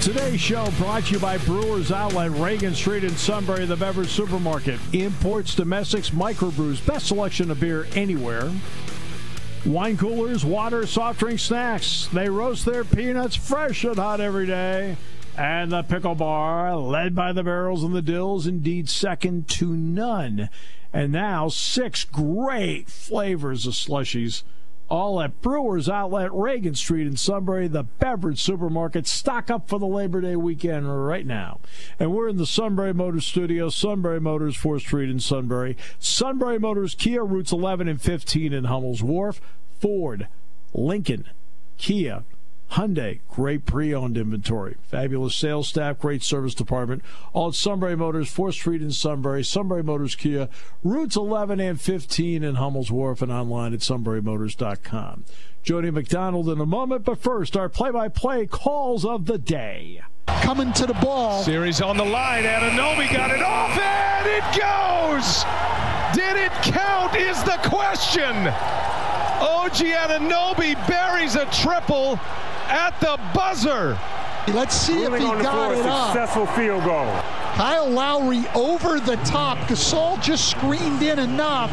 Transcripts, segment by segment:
Today's show brought to you by Brewers Outlet, Reagan Street in Sunbury, the beverage supermarket. Imports, domestics, microbrews, best selection of beer anywhere. Wine coolers, water, soft drink, snacks. They roast their peanuts fresh and hot every day. And the pickle bar, led by the barrels and the dills, indeed second to none. And now six great flavors of slushies all at Brewers Outlet, Reagan Street in Sunbury, the beverage supermarket. Stock up for the Labor Day weekend right now. And we're in the Sunbury Motors studio, Sunbury Motors, 4th Street in Sunbury. Sunbury Motors, Kia, routes 11 and 15 in Hummel's Wharf, Ford, Lincoln, Kia, Hyundai, great pre-owned inventory, fabulous sales staff, great service department. All at Sunbury Motors, 4th Street in Sunbury, Sunbury Motors Kia, routes 11 and 15 in Hummel's Wharf, and online at sunburymotors.com. Jody McDonald in a moment, but first, our play-by-play calls of the day. Coming to the ball. Series on the line. Anunoby got it off, and it goes. Did it count? Is the question. OG Anunoby buries a triple at the buzzer. Let's see if he got it up. Successful field goal. Kyle Lowry over the top. Gasol just screened in enough.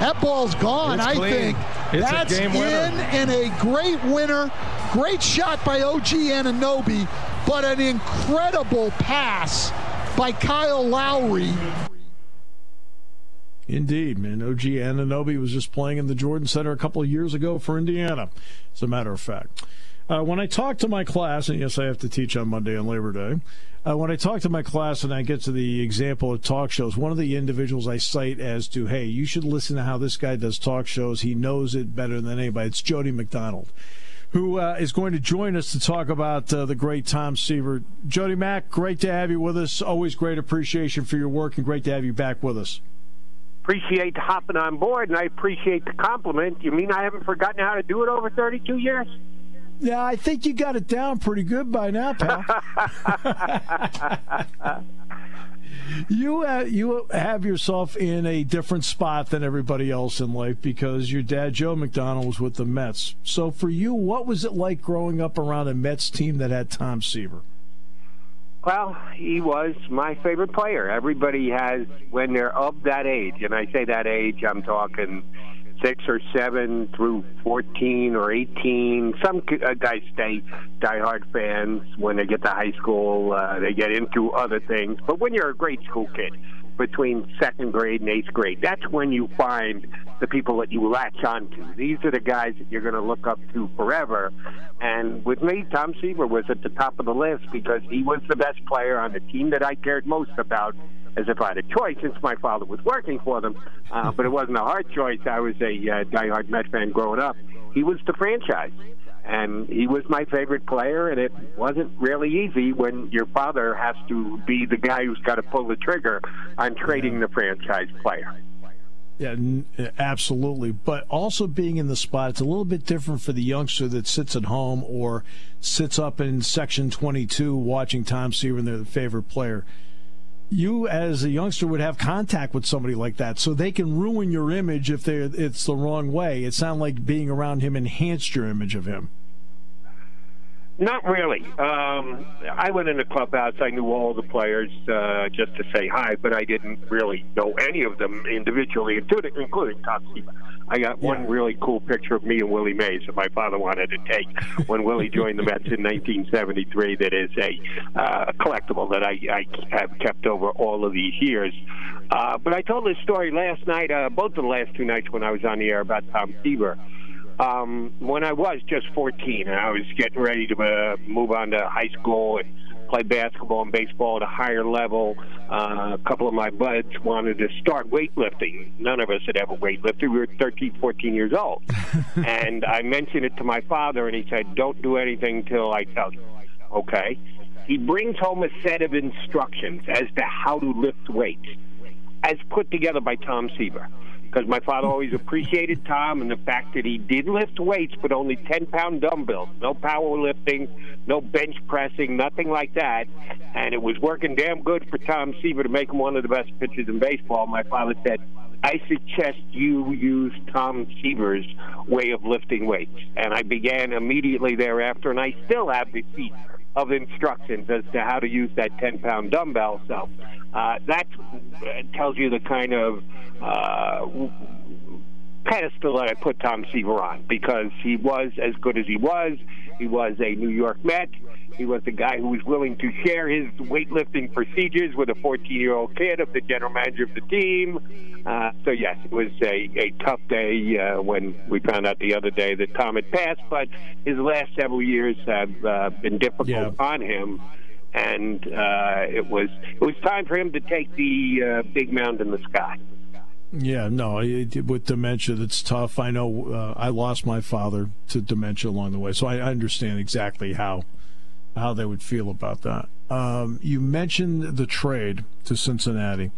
That ball's gone, It's I clean. think. It's a That's game in and a great winner. Great shot by OG Anunoby, but an incredible pass by Kyle Lowry. Indeed, man. OG Anunoby was just playing in the Jordan Center a couple of years ago for Indiana, as a matter of fact. Uh, when I talk to my class, and yes, I have to teach on Monday on Labor Day. Uh, when I talk to my class and I get to the example of talk shows, one of the individuals I cite as to, hey, you should listen to how this guy does talk shows. He knows it better than anybody. It's Jody McDonald, who uh, is going to join us to talk about uh, the great Tom Seaver. Jody Mac, great to have you with us. Always great appreciation for your work and great to have you back with us. appreciate hopping on board, and I appreciate the compliment. You mean I haven't forgotten how to do it over 32 years? Yeah, I think you got it down pretty good by now, pal. you uh, you have yourself in a different spot than everybody else in life because your dad Joe McDonald was with the Mets. So for you, what was it like growing up around a Mets team that had Tom Seaver? Well, he was my favorite player. Everybody has, when they're of that age, and I say that age, I'm talking six or seven through 14 or 18. Some uh, guys stay diehard fans. When they get to high school, uh, they get into other things. But when you're a grade school kid, between second grade and eighth grade, that's when you find the people that you latch onto. These are the guys that you're going to look up to forever. And with me, Tom Seaver was at the top of the list because he was the best player on the team that I cared most about as if I had a choice since my father was working for them. Uh, but it wasn't a hard choice. I was a uh, diehard Met fan growing up. He was the franchise. And he was my favorite player, and it wasn't really easy when your father has to be the guy who's got to pull the trigger on trading the franchise player. Yeah, absolutely. But also being in the spot, it's a little bit different for the youngster that sits at home or sits up in section 22 watching Tom Seaver and their favorite player. You, as a youngster, would have contact with somebody like that, so they can ruin your image if they it's the wrong way. It sounded like being around him enhanced your image of him. Not really. Um, I went in the clubhouse. I knew all the players uh, just to say hi, but I didn't really know any of them individually, including, including Tom Seaver. I got one really cool picture of me and Willie Mays that my father wanted to take when Willie joined the Mets in 1973. That is a uh, collectible that I, I have kept over all of these years. Uh, but I told this story last night, uh, both the last two nights when I was on the air about Tom Seaver um, when I was just 14 and I was getting ready to uh, move on to high school and play basketball and baseball at a higher level. Uh, a couple of my buds wanted to start weightlifting. None of us had ever weightlifted. We were 13, 14 years old. and I mentioned it to my father, and he said, Don't do anything till I tell you. Okay. he brings home a set of instructions as to how to lift weights, as put together by Tom Seaver because my father always appreciated Tom and the fact that he did lift weights, but only 10 pound dumbbells, no power lifting, no bench pressing, nothing like that. And it was working damn good for Tom Seaver to make him one of the best pitchers in baseball. My father said, I suggest you use Tom Seaver's way of lifting weights. And I began immediately thereafter, and I still have the sheet of instructions as to how to use that 10 pound dumbbell. So uh, that tells you the kind of uh, pedestal that I put Tom Seaver on because he was as good as he was. He was a New York Met. He was the guy who was willing to share his weightlifting procedures with a 14 year old kid of the general manager of the team. Uh, so, yes, it was a, a tough day uh, when we found out the other day that Tom had passed, but his last several years have uh, been difficult yeah. on him. And uh, it was it was time for him to take the uh, big mound in the sky. Yeah, no, it, with dementia, that's tough. I know uh, I lost my father to dementia along the way, so I, I understand exactly how how they would feel about that. Um, you mentioned the trade to Cincinnati.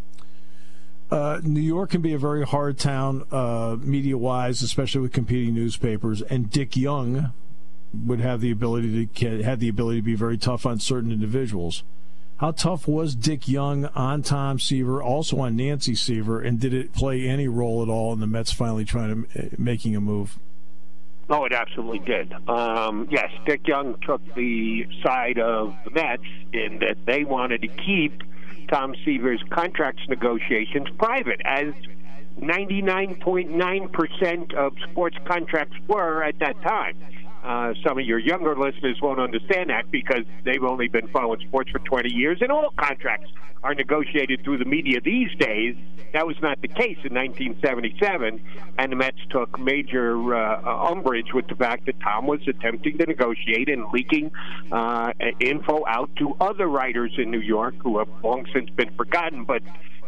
Uh, New York can be a very hard town, uh, media wise, especially with competing newspapers. And Dick Young would have the ability to had the ability to be very tough on certain individuals. How tough was Dick Young on Tom Seaver, also on Nancy Seaver, and did it play any role at all in the Mets finally trying to making a move? Oh, it absolutely did. Um, yes, Dick Young took the side of the Mets in that they wanted to keep Tom Seaver's contracts negotiations private, as 99.9% of sports contracts were at that time. Uh, some of your younger listeners won't understand that because they've only been following sports for 20 years, and all contracts are negotiated through the media these days. That was not the case in 1977, and the Mets took major uh, umbrage with the fact that Tom was attempting to negotiate and leaking uh, info out to other writers in New York who have long since been forgotten, but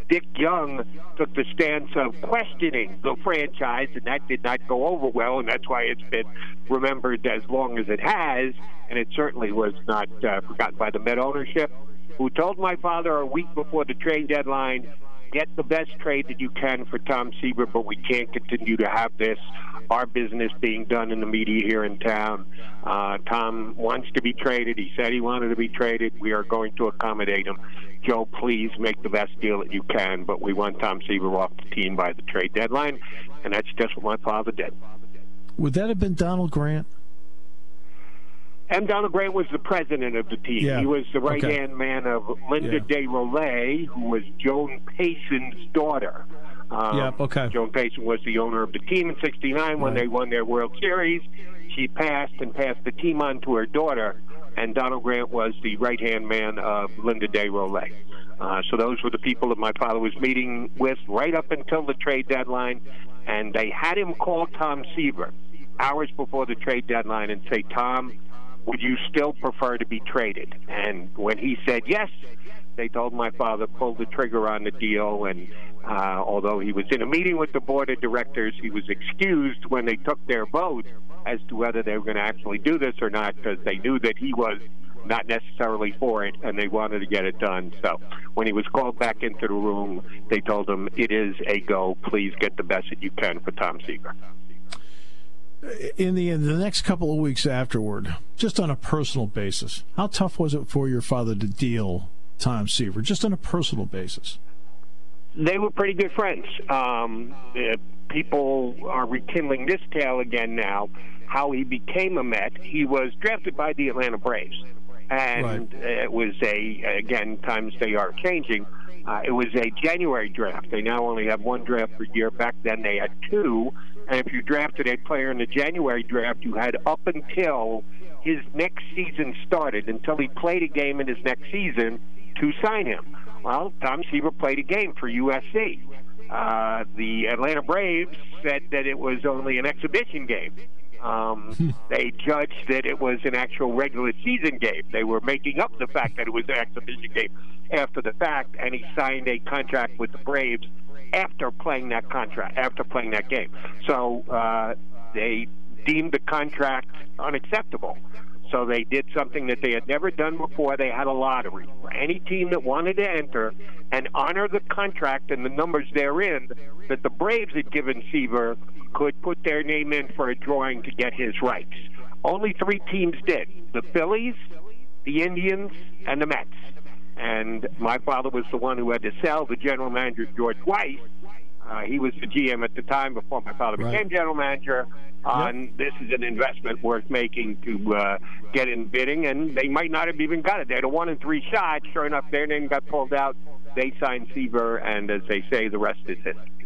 Dick Young took the stance of questioning the franchise, and that did not go over well, and that's why it's been remembered as long as it has. And it certainly was not uh, forgotten by the Met ownership, who told my father a week before the trade deadline get the best trade that you can for Tom Seaver, but we can't continue to have this our business being done in the media here in town. Uh, Tom wants to be traded. He said he wanted to be traded. We are going to accommodate him. Joe, please make the best deal that you can, but we want Tom Seaver off the team by the trade deadline, and that's just what my father did. Would that have been Donald Grant? M. Donald Grant was the president of the team. Yeah. He was the right hand okay. man of Linda yeah. de Roulet, who was Joan Payson's daughter. Um, yep, okay. Joan Payson was the owner of the team in '69 when right. they won their World Series. She passed and passed the team on to her daughter and Donald Grant was the right hand man of Linda de Roulet. Uh, so those were the people that my father was meeting with right up until the trade deadline, and they had him call Tom Seaver hours before the trade deadline and say, Tom, would you still prefer to be traded? And when he said yes, they told my father pull the trigger on the deal and uh, although he was in a meeting with the board of directors he was excused when they took their vote as to whether they were going to actually do this or not because they knew that he was not necessarily for it and they wanted to get it done. So when he was called back into the room, they told him, It is a go. Please get the best that you can for Tom Seaver. In the in the next couple of weeks afterward, just on a personal basis, how tough was it for your father to deal Tom Seaver, just on a personal basis? They were pretty good friends. Um, people are rekindling this tale again now how he became a Met. He was drafted by the Atlanta Braves, and right. it was a again times they are changing. Uh, it was a January draft. They now only have one draft per year. Back then they had two. And if you drafted a player in the January draft, you had up until his next season started, until he played a game in his next season, to sign him. Well, Tom Seaver played a game for USC. Uh, the Atlanta Braves said that it was only an exhibition game. Um, they judged that it was an actual regular season game. They were making up the fact that it was an exhibition game after the fact, and he signed a contract with the Braves after playing that contract, after playing that game. So uh, they deemed the contract unacceptable. So they did something that they had never done before. They had a lottery for any team that wanted to enter and honor the contract and the numbers therein that the Braves had given Seaver could put their name in for a drawing to get his rights. Only three teams did the Phillies, the Indians, and the Mets. And my father was the one who had to sell the general manager, George Weiss. Uh, he was the GM at the time before my father right. became general manager. On yep. this is an investment worth making to uh, get in bidding, and they might not have even got it. They had a one in three shot. Sure enough, their name got pulled out. They signed Seaver, and as they say, the rest is history.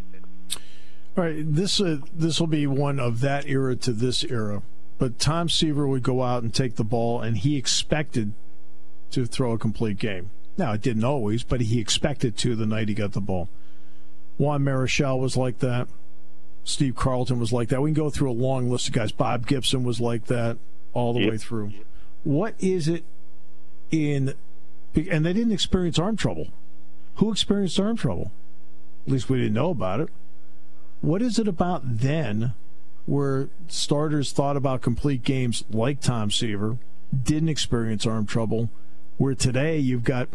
All right, this uh, this will be one of that era to this era. But Tom Seaver would go out and take the ball, and he expected to throw a complete game. Now it didn't always, but he expected to the night he got the ball. Juan Marichal was like that. Steve Carlton was like that. We can go through a long list of guys. Bob Gibson was like that all the yep. way through. What is it in, and they didn't experience arm trouble. Who experienced arm trouble? At least we didn't know about it. What is it about then where starters thought about complete games like Tom Seaver, didn't experience arm trouble, where today you've got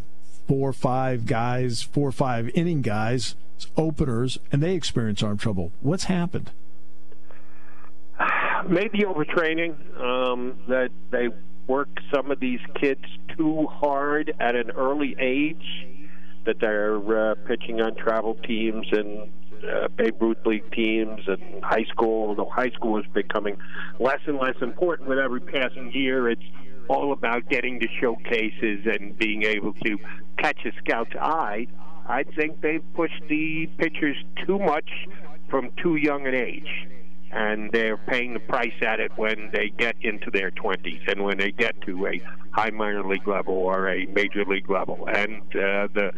four or five guys, four or five inning guys, openers, and they experience arm trouble. What's happened? Maybe overtraining. Um, that they work some of these kids too hard at an early age. That they're uh, pitching on travel teams and uh, Babe Ruth League teams and high school. Although high school is becoming less and less important with every passing year, it's all about getting to showcases and being able to catch a scout's eye. I think they've pushed the pitchers too much from too young an age. And they're paying the price at it when they get into their 20s and when they get to a high minor league level or a major league level. And uh, the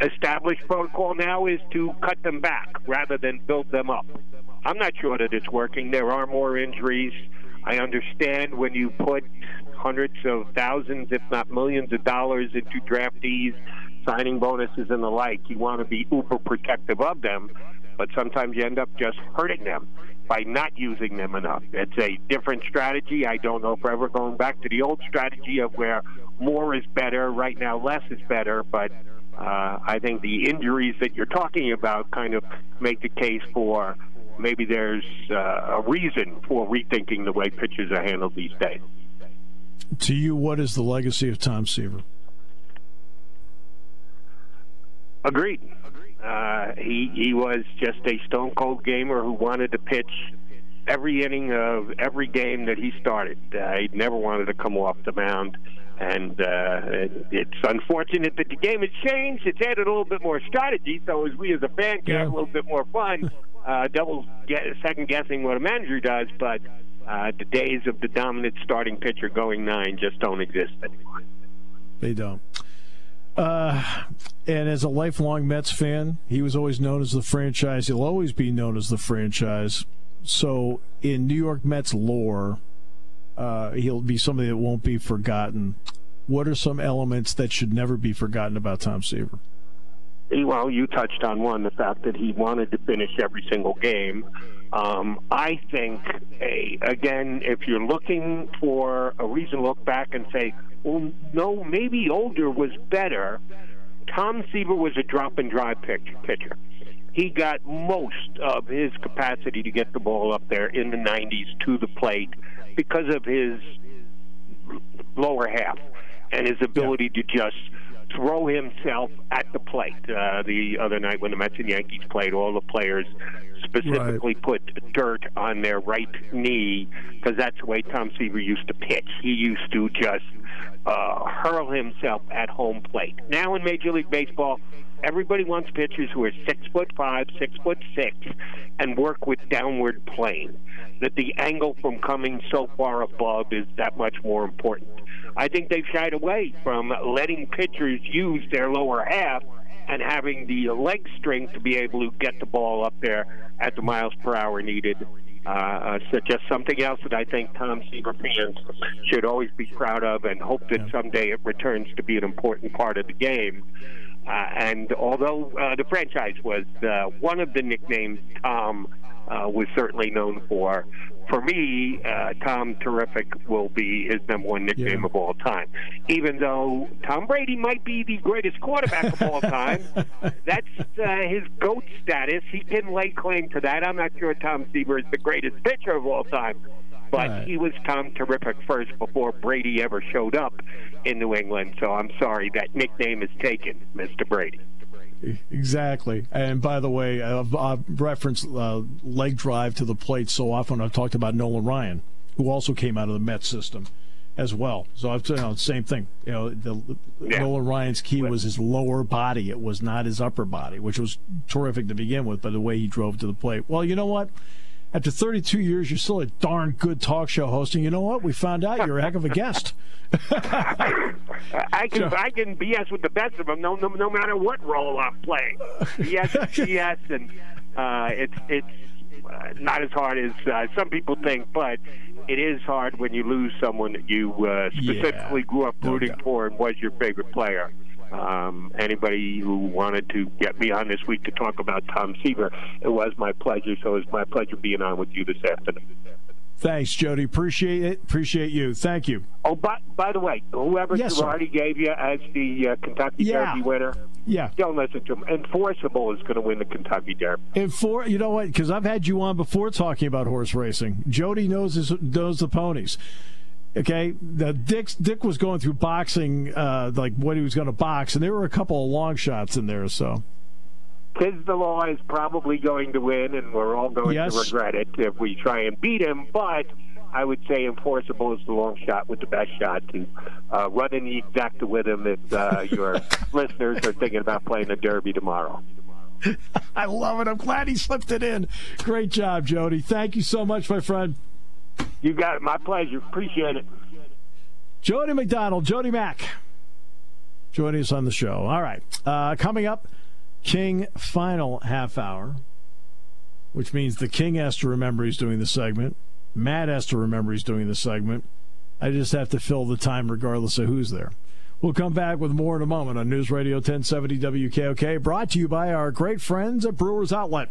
established protocol now is to cut them back rather than build them up. I'm not sure that it's working. There are more injuries. I understand when you put hundreds of thousands, if not millions of dollars into draftees, signing bonuses, and the like, you want to be uber protective of them, but sometimes you end up just hurting them by not using them enough. It's a different strategy. I don't know if we're ever going back to the old strategy of where more is better. Right now, less is better, but uh, I think the injuries that you're talking about kind of make the case for maybe there's uh, a reason for rethinking the way pitches are handled these days. To you, what is the legacy of Tom Seaver? Agreed. Uh, he he was just a stone cold gamer who wanted to pitch every inning of every game that he started. Uh, he never wanted to come off the mound. And uh, it's unfortunate that the game has changed. It's added a little bit more strategy. So as we as a fan can yeah. have a little bit more fun, uh, double get, second guessing what a manager does. But uh, the days of the dominant starting pitcher going nine just don't exist anymore. They don't. Uh, and as a lifelong Mets fan, he was always known as the franchise. He'll always be known as the franchise. So, in New York Mets lore, uh, he'll be somebody that won't be forgotten. What are some elements that should never be forgotten about Tom Seaver? Well, you touched on one the fact that he wanted to finish every single game. Um, I think, a, again, if you're looking for a reason to look back and say, well, no, maybe older was better, Tom Seaver was a drop and drive pitch, pitcher. He got most of his capacity to get the ball up there in the 90s to the plate because of his lower half and his ability yeah. to just throw himself at the plate. Uh, the other night when the Mets and Yankees played, all the players specifically right. put dirt on their right knee because that's the way Tom Seaver used to pitch. He used to just uh, hurl himself at home plate. Now in Major League Baseball, everybody wants pitchers who are six foot five, six foot six, and work with downward plane. That the angle from coming so far above is that much more important. I think they've shied away from letting pitchers use their lower half and having the leg strength to be able to get the ball up there at the miles per hour needed. Uh, uh, so just something else that I think Tom Seaver fans should always be proud of and hope that someday it returns to be an important part of the game. Uh, and although uh, the franchise was uh, one of the nicknames Tom uh, was certainly known for, for me, uh, Tom Terrific will be his number one nickname Yeah. of all time. Even though Tom Brady might be the greatest quarterback of all time, that's uh, his GOAT status. He can lay claim to that. I'm not sure Tom Seaver is the greatest pitcher of all time. But Right. he was Tom Terrific first before Brady ever showed up in New England. So I'm sorry that nickname is taken, Mr. Brady. Exactly. And by the way, I've, I've referenced uh, leg drive to the plate so often. I've talked about Nolan Ryan, who also came out of the Met system as well. So I've you know, same thing. You know, the, Yeah. Nolan Ryan's key was his lower body. It was not his upper body, which was terrific to begin with. By the way he drove to the plate. Well, you know what? After 32 years, you're still a darn good talk show host. And you know what? We found out you're a heck of a guest. I can I can BS with the best of them, no no, no matter what role I'm playing. Yes, yes, and uh, it's it's uh, not as hard as uh, some people think, but it is hard when you lose someone that you uh, specifically grew up rooting doubt. for and was your favorite player. Um, anybody who wanted to get me on this week to talk about Tom Seaver, it was my pleasure. So it's my pleasure being on with you this afternoon. Thanks, Jody. Appreciate it. Appreciate you. Thank you. Oh, by, by the way, whoever Yes, sir. Gave you as the uh, Kentucky Yeah. Derby winner, Yeah. don't listen to him. Enforceable is going to win the Kentucky Derby. And for you know what? Because I've had you on before talking about horse racing. Jody knows his, knows the ponies. Okay, the Dick Dick was going through boxing, uh, like what he was going to box, and there were a couple of long shots in there. So Tiz the Law is probably going to win, and we're all going Yes. to regret it if we try and beat him. But I would say Enforceable is the long shot with the best shot to uh, run in the exacta with him if uh, your listeners are thinking about playing the Derby tomorrow. I love it. I'm glad he slipped it in. Great job, Jody. Thank you so much, my friend. You got it. My pleasure. Appreciate it. Jody McDonald, Jody Mac, joining us on the show. All right, uh, coming up, King final half hour, which means the King has to remember he's doing the segment. Matt has to remember he's doing the segment. I just have to fill the time regardless of who's there. We'll come back with more in a moment on News Radio 1070 WKOK, brought to you by our great friends at Brewers Outlet.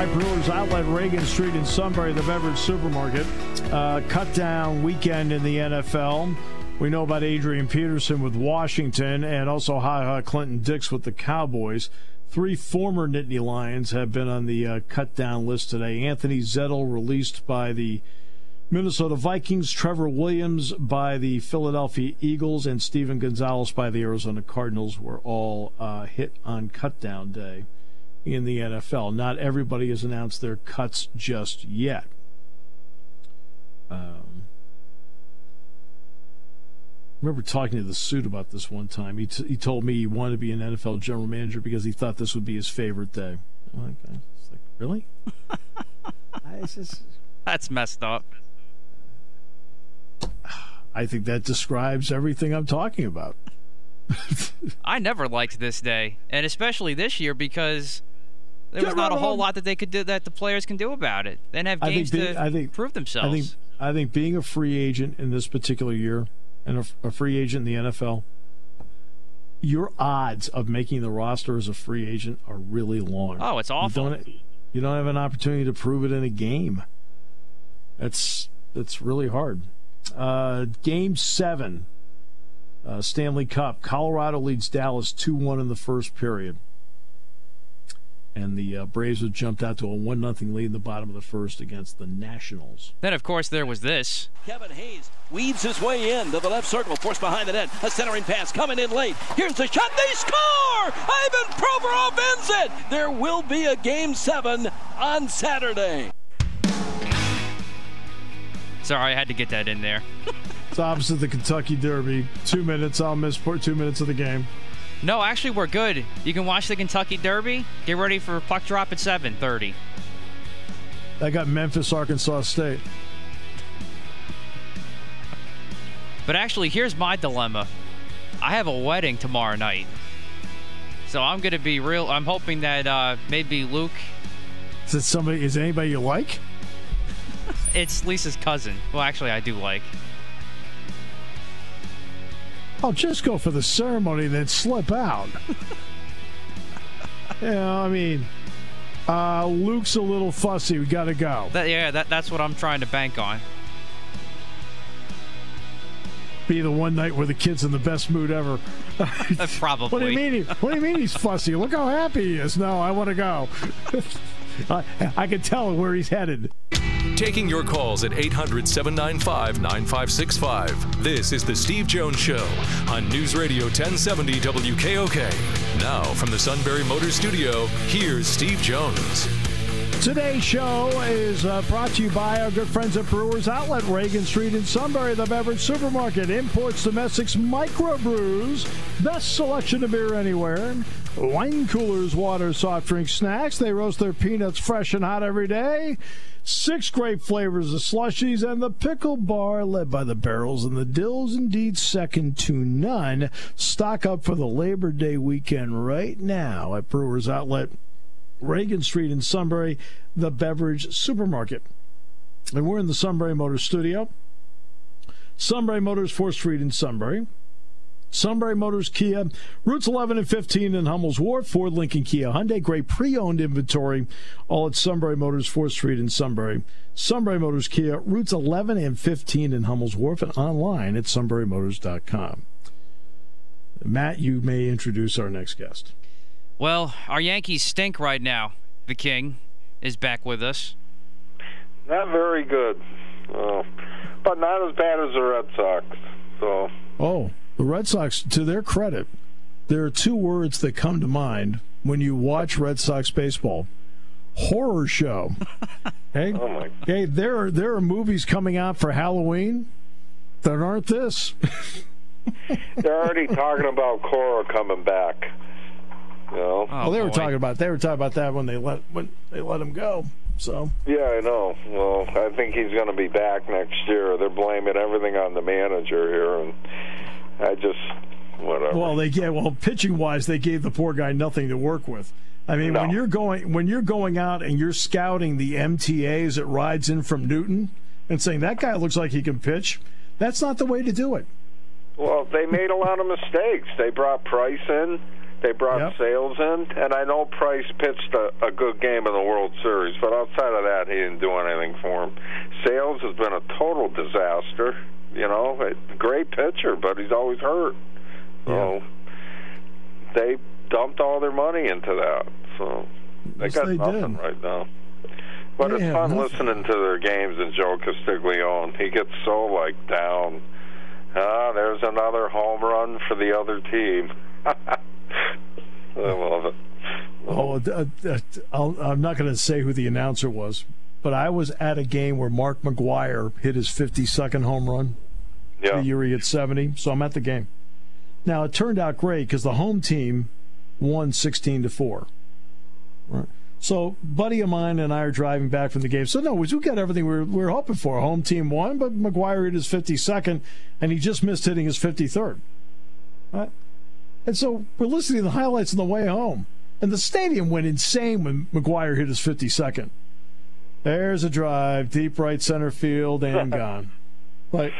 At Brewers Outlet, Reagan Street in Sunbury, the beverage supermarket. Uh, cut down weekend in the NFL. We know about Adrian Peterson with Washington and also Ha Ha Clinton Dix with the Cowboys. Three former Nittany Lions have been on the uh, cut down list today. Anthony Zettel released by the Minnesota Vikings, Trevor Williams by the Philadelphia Eagles, and Steven Gonzalez by the Arizona Cardinals were all uh, hit on cut down day in the NFL. Not everybody has announced their cuts just yet. Um, remember talking to the suit about this one time. He, t- he told me he wanted to be an NFL general manager because he thought this would be his favorite day. I'm like, it's like really? I, it's just, That's messed up. I think that describes everything I'm talking about. I never liked this day, and especially this year because there was not a whole lot that they could do that the players can do about it. Then have games being- to I think- prove themselves. I think I think being a free agent in this particular year and a, a free agent in the NFL, your odds of making the roster as a free agent are really long. Oh, it's awful. You don't, you don't have an opportunity to prove it in a game. That's that's really hard. Uh, game seven, uh, Stanley Cup. Colorado leads Dallas two one in the first period. And the uh, Braves have jumped out to a one nothing lead in the bottom of the first against the Nationals. Then, of course, there was this. Kevin Hayes weaves his way in to the left circle, forced behind the net. A centering pass coming in late. Here's the shot. They score! Ivan Provorov ends it. There will be a game seven on Saturday. Sorry, I had to get that in there. it's opposite the Kentucky Derby. Two minutes. I'll miss two minutes of the game. No, actually, we're good. You can watch the Kentucky Derby. Get ready for puck drop at 7:30. I got Memphis, Arkansas State. But actually, here's my dilemma. I have a wedding tomorrow night. So I'm going to be real. I'm hoping that uh, maybe Luke. Is it somebody? Is it anybody you like? it's Lisa's cousin. Well, actually, I do like. I'll just go for the ceremony, and then slip out. yeah, I mean, uh, Luke's a little fussy. We got to go. That, yeah, that, that's what I'm trying to bank on. Be the one night where the kid's in the best mood ever. Probably. what do you mean? He, what do you mean he's fussy? Look how happy he is. No, I want to go. I, I can tell where he's headed. Taking your calls at 800 795 9565. This is The Steve Jones Show on News Radio 1070 WKOK. Now, from the Sunbury Motor Studio, here's Steve Jones. Today's show is uh, brought to you by our good friends at Brewers Outlet, Reagan Street in Sunbury, the beverage supermarket, imports, domestics, microbrews, best selection of beer anywhere, wine coolers, water, soft drinks, snacks. They roast their peanuts fresh and hot every day. Six great flavors of slushies and the pickle bar led by the barrels and the dills, indeed second to none. Stock up for the Labor Day weekend right now at Brewers Outlet. Reagan Street in Sunbury, the beverage supermarket. And we're in the Sunbury Motors studio. Sunbury Motors, 4th Street in Sunbury. Sunbury Motors Kia, routes 11 and 15 in Hummel's Wharf, Ford Lincoln Kia Hyundai, great pre-owned inventory, all at Sunbury Motors, 4th Street in Sunbury. Sunbury Motors Kia, routes 11 and 15 in Hummel's Wharf, and online at sunburymotors.com. Matt, you may introduce our next guest. Well, our Yankees stink right now. The King is back with us. Not very good, uh, but not as bad as the Red Sox. So. Oh, the Red Sox, to their credit, there are two words that come to mind when you watch Red Sox baseball: horror show. Okay, oh okay. There are there are movies coming out for Halloween that aren't this. They're already talking about Cora coming back. You know? Oh, well, they boy. were talking about they were talking about that when they let when they let him go. So yeah, I know. Well, I think he's going to be back next year. They're blaming everything on the manager here, and I just whatever. Well, they get well pitching wise, they gave the poor guy nothing to work with. I mean, no. when you're going when you're going out and you're scouting the MTAs that rides in from Newton and saying that guy looks like he can pitch, that's not the way to do it. Well, they made a lot of mistakes. They brought Price in they brought yep. Sales in, and I know Price pitched a, a good game in the World Series, but outside of that, he didn't do anything for him. Sales has been a total disaster. You know, a great pitcher, but he's always hurt. So they dumped all their money into that. So they yes, got they nothing did. right now. But they it's fun nothing. listening to their games and Joe Castiglione. He gets so like down. Ah, there's another home run for the other team. I love it. Oh, uh, uh, i am not going to say who the announcer was, but I was at a game where Mark McGwire hit his 52nd home run. Yeah. The year he hit 70, so I'm at the game. Now it turned out great because the home team won 16 to four. Right. So, buddy of mine and I are driving back from the game. So, no, we got everything we were, we were hoping for. Home team won, but McGwire hit his 52nd, and he just missed hitting his 53rd. Right? And so we're listening to the highlights on the way home. And the stadium went insane when McGwire hit his 52nd. There's a drive, deep right center field, and gone. Like,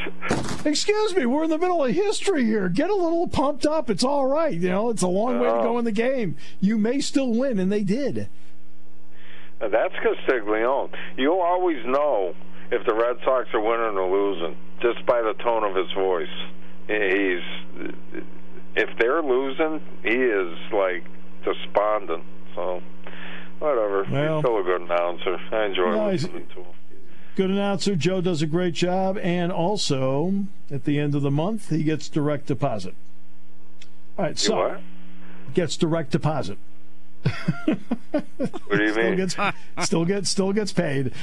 excuse me, we're in the middle of history here. Get a little pumped up. It's all right. You know, it's a long way to go in the game. You may still win, and they did. Uh, that's Castiglione. You'll always know if the Red Sox are winning or losing just by the tone of his voice. He's if they're losing, he is like despondent. So whatever. Well- he's still a good announcer. I enjoy No, listening to him. Good announcer. Joe does a great job. And also, at the end of the month, he gets direct deposit. All right, so what? gets direct deposit. What do you Still mean? gets still gets still gets paid.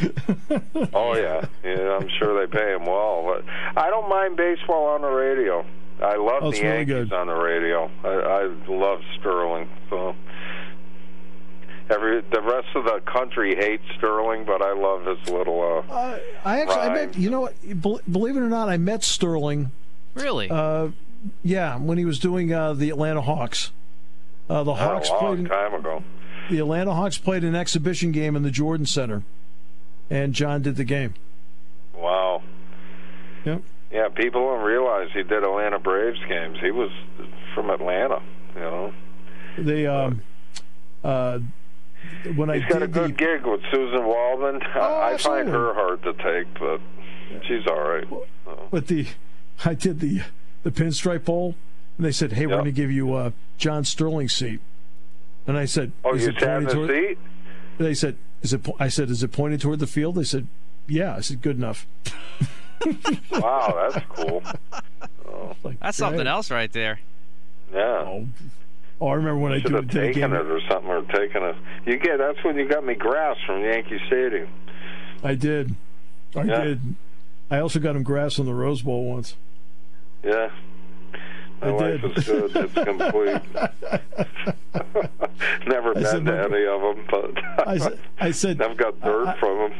Oh yeah, yeah. I'm sure they pay him well, but I don't mind baseball on the radio. I love Oh, the Yankees on the radio. I, I love Sterling. So every the rest of the country hates Sterling, but I love his little. Uh, Uh, I actually, I met. You know what? Believe it or not, I met Sterling. Really? Uh, yeah, when he was doing uh, the Atlanta Hawks. Uh, the a Hawks long played. time ago. The Atlanta Hawks played an exhibition game in the Jordan Center, and John did the game. Wow. Yep. Yeah, people don't realize he did Atlanta Braves games. He was from Atlanta. You know, They um, uh, when I he's got a good the, gig with Susan Waldman. Oh, I, I find her hard to take, but she's all right. So. with the, I did the the pinstripe bowl, and they said, "Hey, we're going to give you uh, John Sterling seat," and I said, Oh, "Is you it sat in pointed the toward?" seat? They said, "Is it?" po-" I said, "Is it pointed toward the field?" They said, "Yeah." I said, "Good enough." Wow, that's cool. Like, That's something else right there. Yeah. Oh, oh, I remember when I Should have taken game. it or something, or taken it. You get that's when you got me grass from Yankee Stadium. I did. I Yeah. did. I also got him grass in the Rose Bowl once. Yeah. My I life did. is good. It's complete. Never I been said, to any of them, but I said, I said I've got dirt I- from them.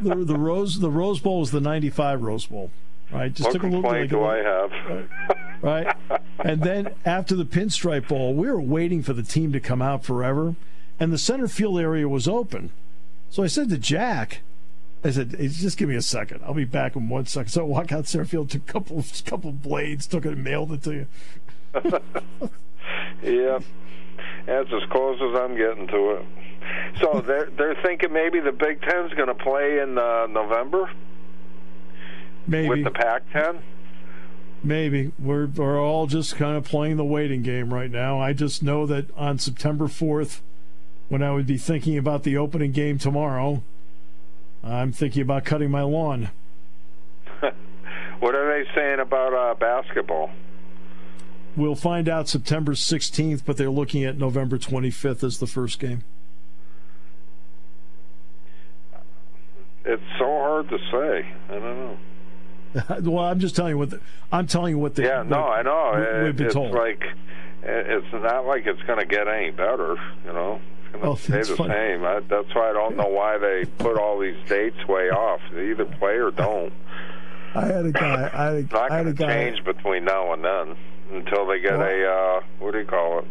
the, the Rose the Rose Bowl was the '95 Rose Bowl. Right, just what took a little complaint do I have? right? And then after the pinstripe bowl, we were waiting for the team to come out forever, and the center field area was open. So I said to Jack, I said, hey, just give me a second. I'll be back in one second. So I walk out center field, took a couple, couple blades, took it and mailed it to you. Yeah, that's as close as I'm getting to it. So they're they're thinking maybe the Big Ten's going to play in uh, November Maybe, with the Pac-10. Maybe. We're, we're all just kind of playing the waiting game right now. I just know that on September 4th, when I would be thinking about the opening game tomorrow, I'm thinking about cutting my lawn. What are they saying about uh, basketball? We'll find out September 16th, but they're looking at November 25th as the first game. It's so hard to say. I don't know. well, I'm just telling you what the, I'm telling you what the Yeah, no, I know. we- we've been it's told. like it's not like it's going to get any better. You know, it's going to Oh, stay the funny. same. I, that's why I don't know why they put all these dates way off. They either play or don't. I had a guy. I had a, not I had a guy. change between now and then until they get a uh, what do you call it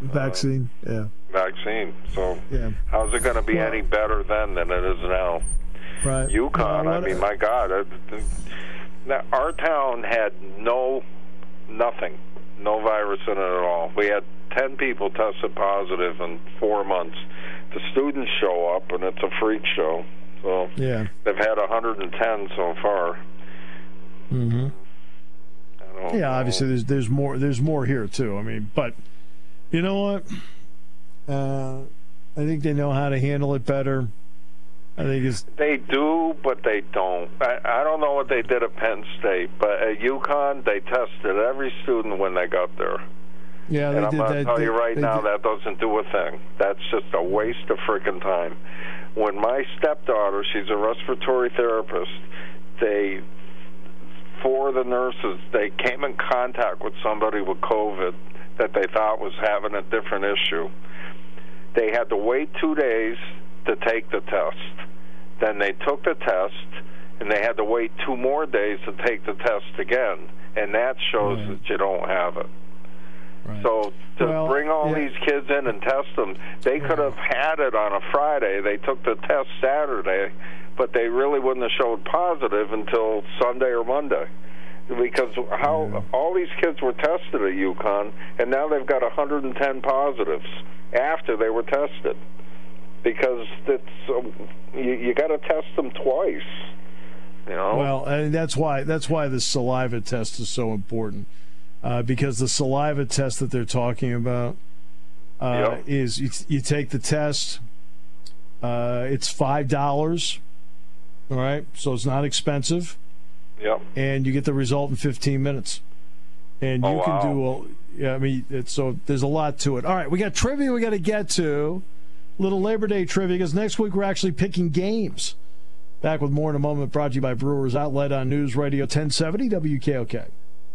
Vaccine. Yeah. vaccine. So Yeah. how's it going to be Well- any better then than it is now? Right. UConn. Well, I what- mean, my God, it, it, now, our town had no, nothing, no virus in it at all. We had ten people tested positive in four months. The students show up, and it's a freak show. So Yeah. they've had 110 so far. hmm Yeah. know. Obviously, there's there's more there's more here too. I mean, but you know what? Uh, I think they know how to handle it better. I think it's They do, but they don't. I, I don't know what they did at Penn State, but at UConn, they tested every student when they got there. yeah. They and I'm did going to that. tell you right they now, that doesn't do a thing. That's just a waste of freaking time. When my stepdaughter, she's a respiratory therapist, they, four of the nurses, they came in contact with somebody with COVID that they thought was having a different issue. They had to wait two days to take the test. Then they took the test, and they had to wait two more days to take the test again. And that shows Right. that you don't have it. right. So to Well, bring all yeah. these kids in and test them, they could have had it on a Friday. They took the test Saturday, but they really wouldn't have showed positive until Sunday or Monday. Because how all these kids were tested at UConn, and now they've got 110 positives after they were tested. Because it's um, you, you got to test them twice. You know. Well, and that's why that's why the saliva test is so important, uh, because the saliva test that they're talking about uh, Yep. is you, you take the test, Uh, it's five dollars. All right, so it's not expensive. Yep. And you get the result in 15 minutes. And you Oh, can wow. do a, yeah. I mean, it's, so there's a lot to it. All right, we got trivia we got to get to. Little Labor Day trivia because next week we're actually picking games. Back with more in a moment. Brought to you by Brewers Outlet on News Radio 1070 WKOK.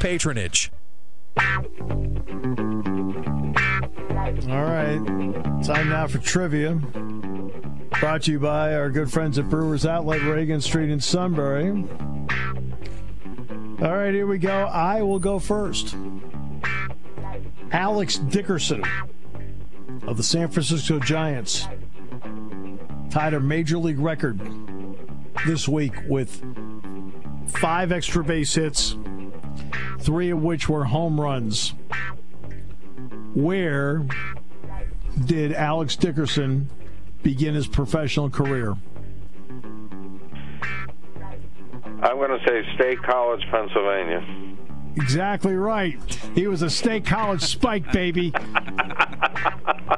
patronage. All right. Time now for trivia. Brought to you by our good friends at Brewers Outlet, Reagan Street in Sunbury. All right, here we go. I will go first. Alex Dickerson of the San Francisco Giants tied a major league record this week with five extra base hits, three of which were home runs. Where did Alex Dickerson begin his professional career? I'm going to say State College, Pennsylvania. Exactly right. He was a state college spike, baby.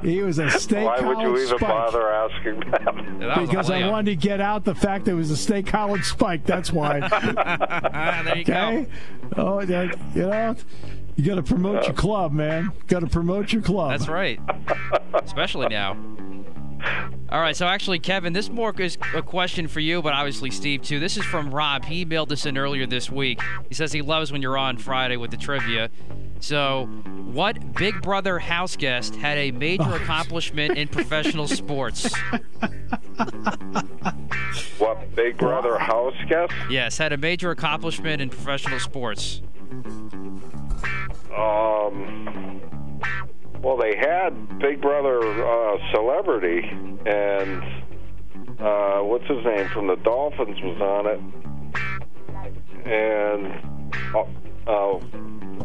He was a state Why college Why would you even spike. bother asking that? That Because I wanted to get out the fact that it was a state college spike. That's why. Ah, there you Okay. go. Oh, that, you know, you got to promote your club, man. Got to promote your club. That's right. Especially now. All right, so actually, Kevin, this more is a question for you, but obviously Steve too. This is from Rob. He emailed this in earlier this week. He says he loves when you're on Friday with the trivia. So, what Big Brother house guest had a major accomplishment in professional sports? What, Big Brother house guest? Yes, had a major accomplishment in professional sports. Um, well, they had Big Brother uh, celebrity, and uh, what's his name from the Dolphins was on it, and uh, uh,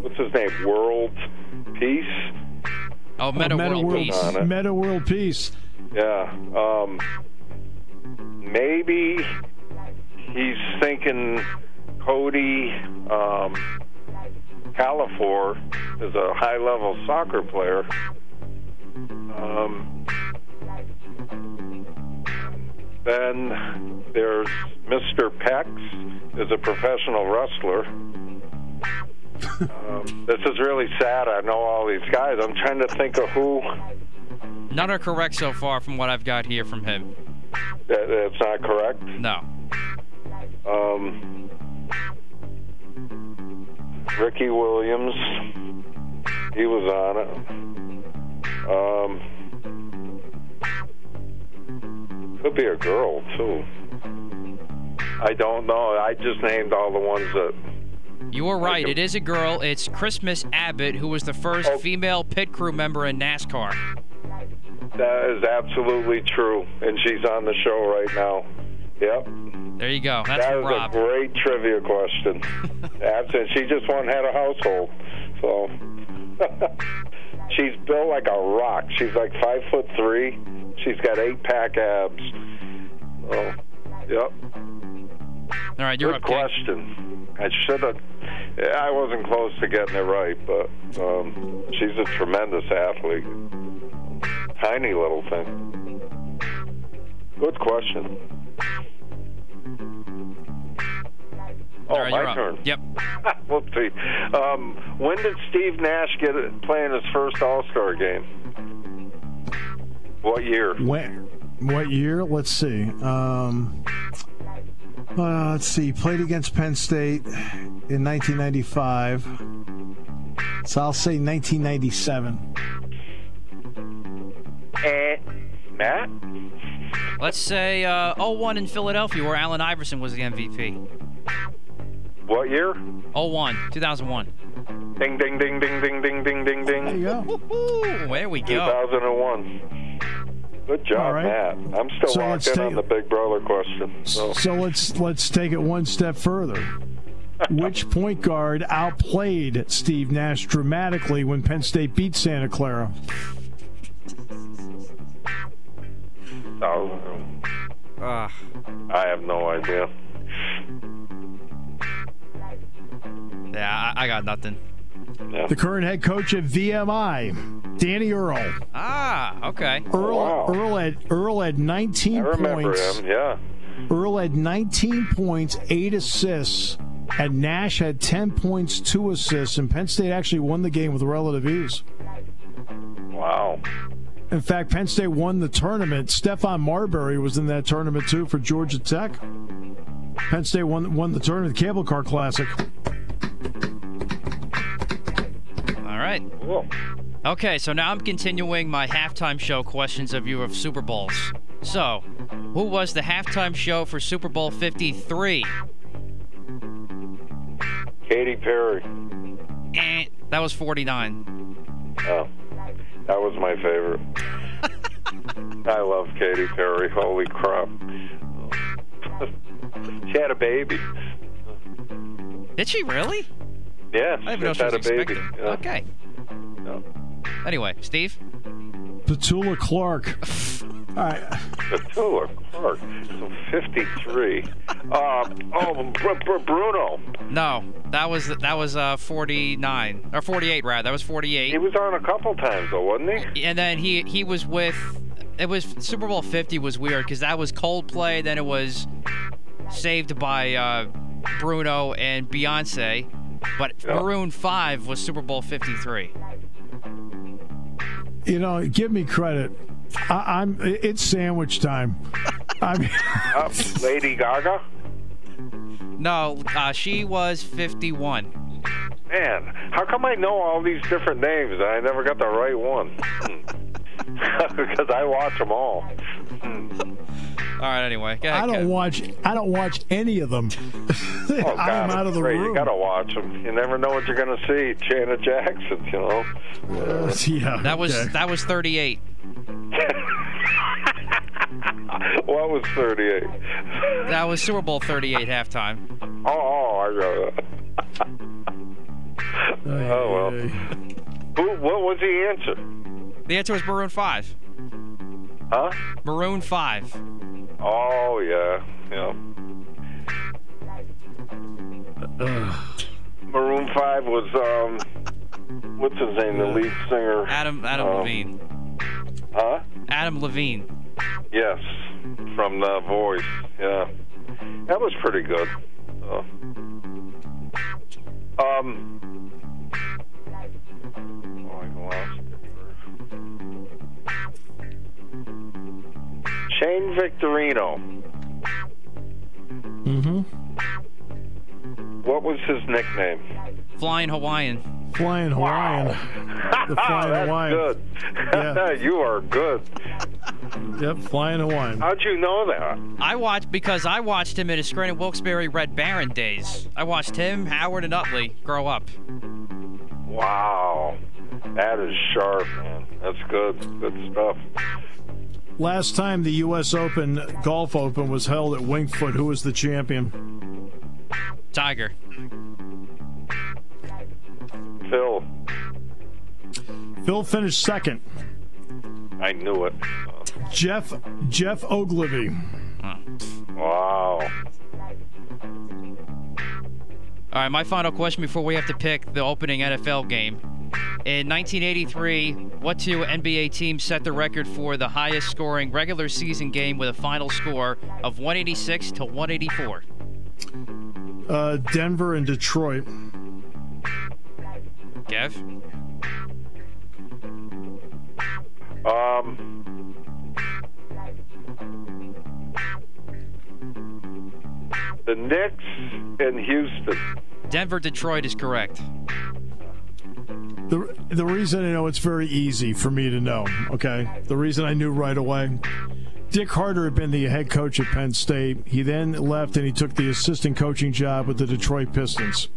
what's his name? World Peace. Oh, Metta, Metta World, Peace. on. Metta World Peace. Yeah. Um, maybe he's thinking Cody um, Calafiore is a high level soccer player. Um, then there's Mr. Pex, is a professional wrestler. Um, this is really sad. I know all these guys. I'm trying to think of who. None are correct so far from what I've got here from him. That, that's not correct. No. Um, Ricky Williams, he was on it. Um, could be a girl too. I don't know. I just named all the ones that. You were right. It is a girl. It's Christmas Abbott, who was the first Oh. female pit crew member in NASCAR. That is absolutely true, and she's on the show right now. Yep. There you go. That's that was Rob. a great trivia question. Absent, she just one had a household, so she's built like a rock. She's like five foot three. She's got eight pack abs. Oh, yep. All right, you're Good King. question. I should have. I wasn't close to getting it right, but um, she's a tremendous athlete. Tiny little thing. Good question. Oh, All right, my you're up. turn. Yep. Whoopsie. Um, when did Steve Nash get it, play his first All Star game? What year? When? What year? Let's see. Um, uh, let's see. Played against Penn State in 1995. So I'll say 1997. Eh. Matt? Let's say uh, 01 in Philadelphia, where Allen Iverson was the MVP. What year? 01, 2001. Ding, ding, ding, ding, ding, ding, ding, ding, There you go. Woo, there we go. 2001. Good job, right. Matt. I'm still So locked in take- on the Big Brother question. So. So let's let's take it one step further. Which point guard outplayed Steve Nash dramatically when Penn State beat Santa Clara? Oh, ah. Ugh. I have no idea. Yeah, I, I got nothing. Yeah. The current head coach of VMI, Danny Earl. Ah, okay. Earl wow. Earl had Earl had 19 I remember points. him. Yeah. Earl had 19 points, eight assists, and Nash had 10 points, two assists, and Penn State actually won the game with relative ease. Wow. In fact, Penn State won the tournament. Stephon Marbury was in that tournament too for Georgia Tech. Penn State won won the tournament, the Cable Car Classic. All right. Cool. Okay, so now I'm continuing my halftime show questions of you of Super Bowls. So, who was the halftime show for Super Bowl 53? Katy Perry. Eh, that was 49. Oh, that was my favorite. I love Katy Perry. Holy crap. she had a baby. Did she really? Yeah, I didn't know just she had was a baby. expecting. Yeah. Okay. Yeah. Anyway, Steve? Petula Clark. All right. Petula Clark. So 53. Uh, oh, Br- Br- Bruno. No, that was that was uh 49 or 48 rather. That was 48. He was on a couple times, though, wasn't he? and then he he was with it was Super Bowl 50 was weird because that was Coldplay, then it was saved by uh, Bruno and Beyonce, but Yeah. Maroon 5 was Super Bowl 53. You know, give me credit. I, I'm. It's sandwich time. I mean, Uh, Lady Gaga? No, uh, she was 51. Man, how come I know all these different names and I never got the right one? because I watch them all. All right, anyway, go ahead, I don't Kev. watch. I don't watch any of them. Oh, God, I'm out of the great. room. You gotta watch them. You never know what you're gonna see. Janet Jackson, you know. Uh, yeah. That was okay. that was 38. what was 38? That was Super Bowl 38 halftime. Oh, oh I got that. oh well. Who, what was the answer? The answer was Maroon 5. Huh? Maroon 5. Oh yeah, yeah. Maroon Five was um, what's his name? The lead singer. Adam Adam Um, Levine. Huh? Adam Levine. Yes, from The Voice. Yeah, that was pretty good. Uh, um, oh, I lost Shane Victorino. Mm-hmm. What was his nickname? Flying Hawaiian. Flying Hawaiian. The Flying That's Hawaiian. good. Yeah. you are good. Yep, Flying Hawaiian. How'd you know that? I watched because I watched him in his Scranton Wilkes-Barre Red Baron days. I watched him, Howard, and Utley grow up. Wow. That is sharp, man. That's good. Good stuff. Last time the U.S. Open Golf Open was held at Winged Foot, who was the champion? Tiger. Phil, Phil finished second. I knew it. Jeff Geoff Ogilvy. Wow. All right, my final question before we have to pick the opening NFL game. In 1983, what two NBA teams set the record for the highest scoring regular season game with a final score of 186 to 184? Uh, Denver and Detroit. Kev? Um. The Knicks and Houston. Denver, Detroit is correct. The, the reason I know it's very easy for me to know, okay? The reason I knew right away Dick Harter had been the head coach at Penn State. He then left and he took the assistant coaching job with the Detroit Pistons.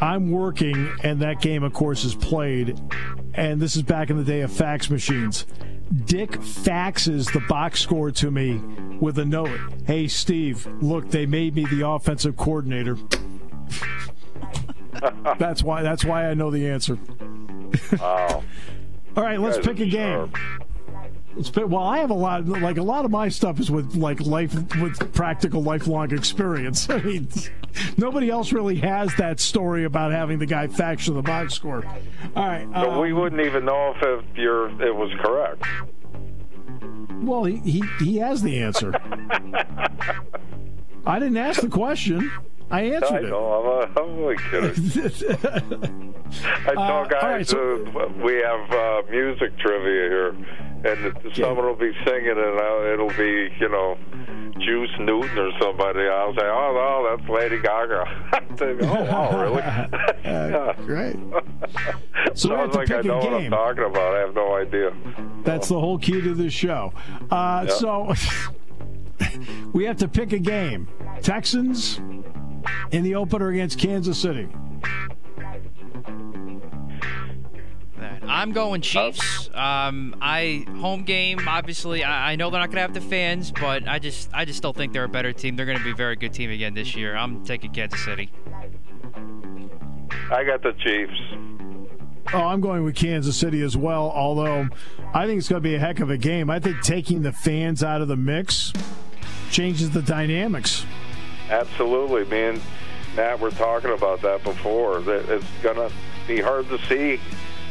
I'm working, and that game, of course, is played. And this is back in the day of fax machines. Dick faxes the box score to me with a note. Hey, Steve, look, they made me the offensive coordinator. that's why. That's why I know the answer. Wow. All right, let's pick a game. Well, I have a lot. Like a lot of my stuff is with like life with practical lifelong experience. I mean, nobody else really has that story about having the guy fax the box score. All right, so um, we wouldn't even know if it, you're, it was correct. Well, he he, he has the answer. I didn't ask the question. I answered I know, it. I'm, I'm only kidding. I uh, tell uh, guys right, so, uh, we have uh, music trivia here, and someone will be singing, and uh, it'll be you know Juice Newton or somebody. I'll say, "Oh no, that's Lady Gaga." think, oh wow, really? uh, great. So Sounds like I know what I'm talking about. I have no idea. That's the whole key to this show. Uh, yeah. So we have to pick a game. Texans in the opener against Kansas City. I'm going Chiefs. Um, I home game. Obviously, I, I know they're not going to have the fans, but I just I just still think they're a better team. They're going to be a very good team again this year. I'm taking Kansas City. I got the Chiefs. Oh, I'm going with Kansas City as well. Although I think it's going to be a heck of a game. I think taking the fans out of the mix changes the dynamics. Absolutely, man. Matt, we're talking about that before. That it's going to be hard to see.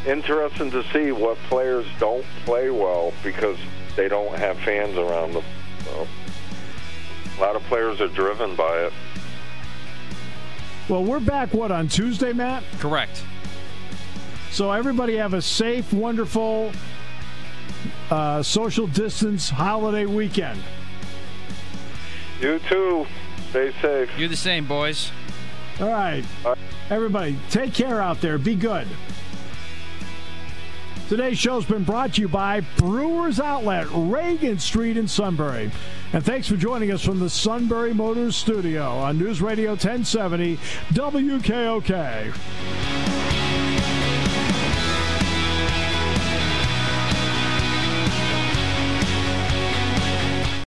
Interesting to see what players don't play well because they don't have fans around them. So, a lot of players are driven by it. Well, we're back, what, on Tuesday, Matt? Correct. So, everybody have a safe, wonderful, uh, social distance holiday weekend. You too. Stay safe. You're the same, boys. All right. Everybody, take care out there. Be good. Today's show's been brought to you by Brewers Outlet, Reagan Street in Sunbury. And thanks for joining us from the Sunbury Motors Studio on News Radio 1070 WKOK.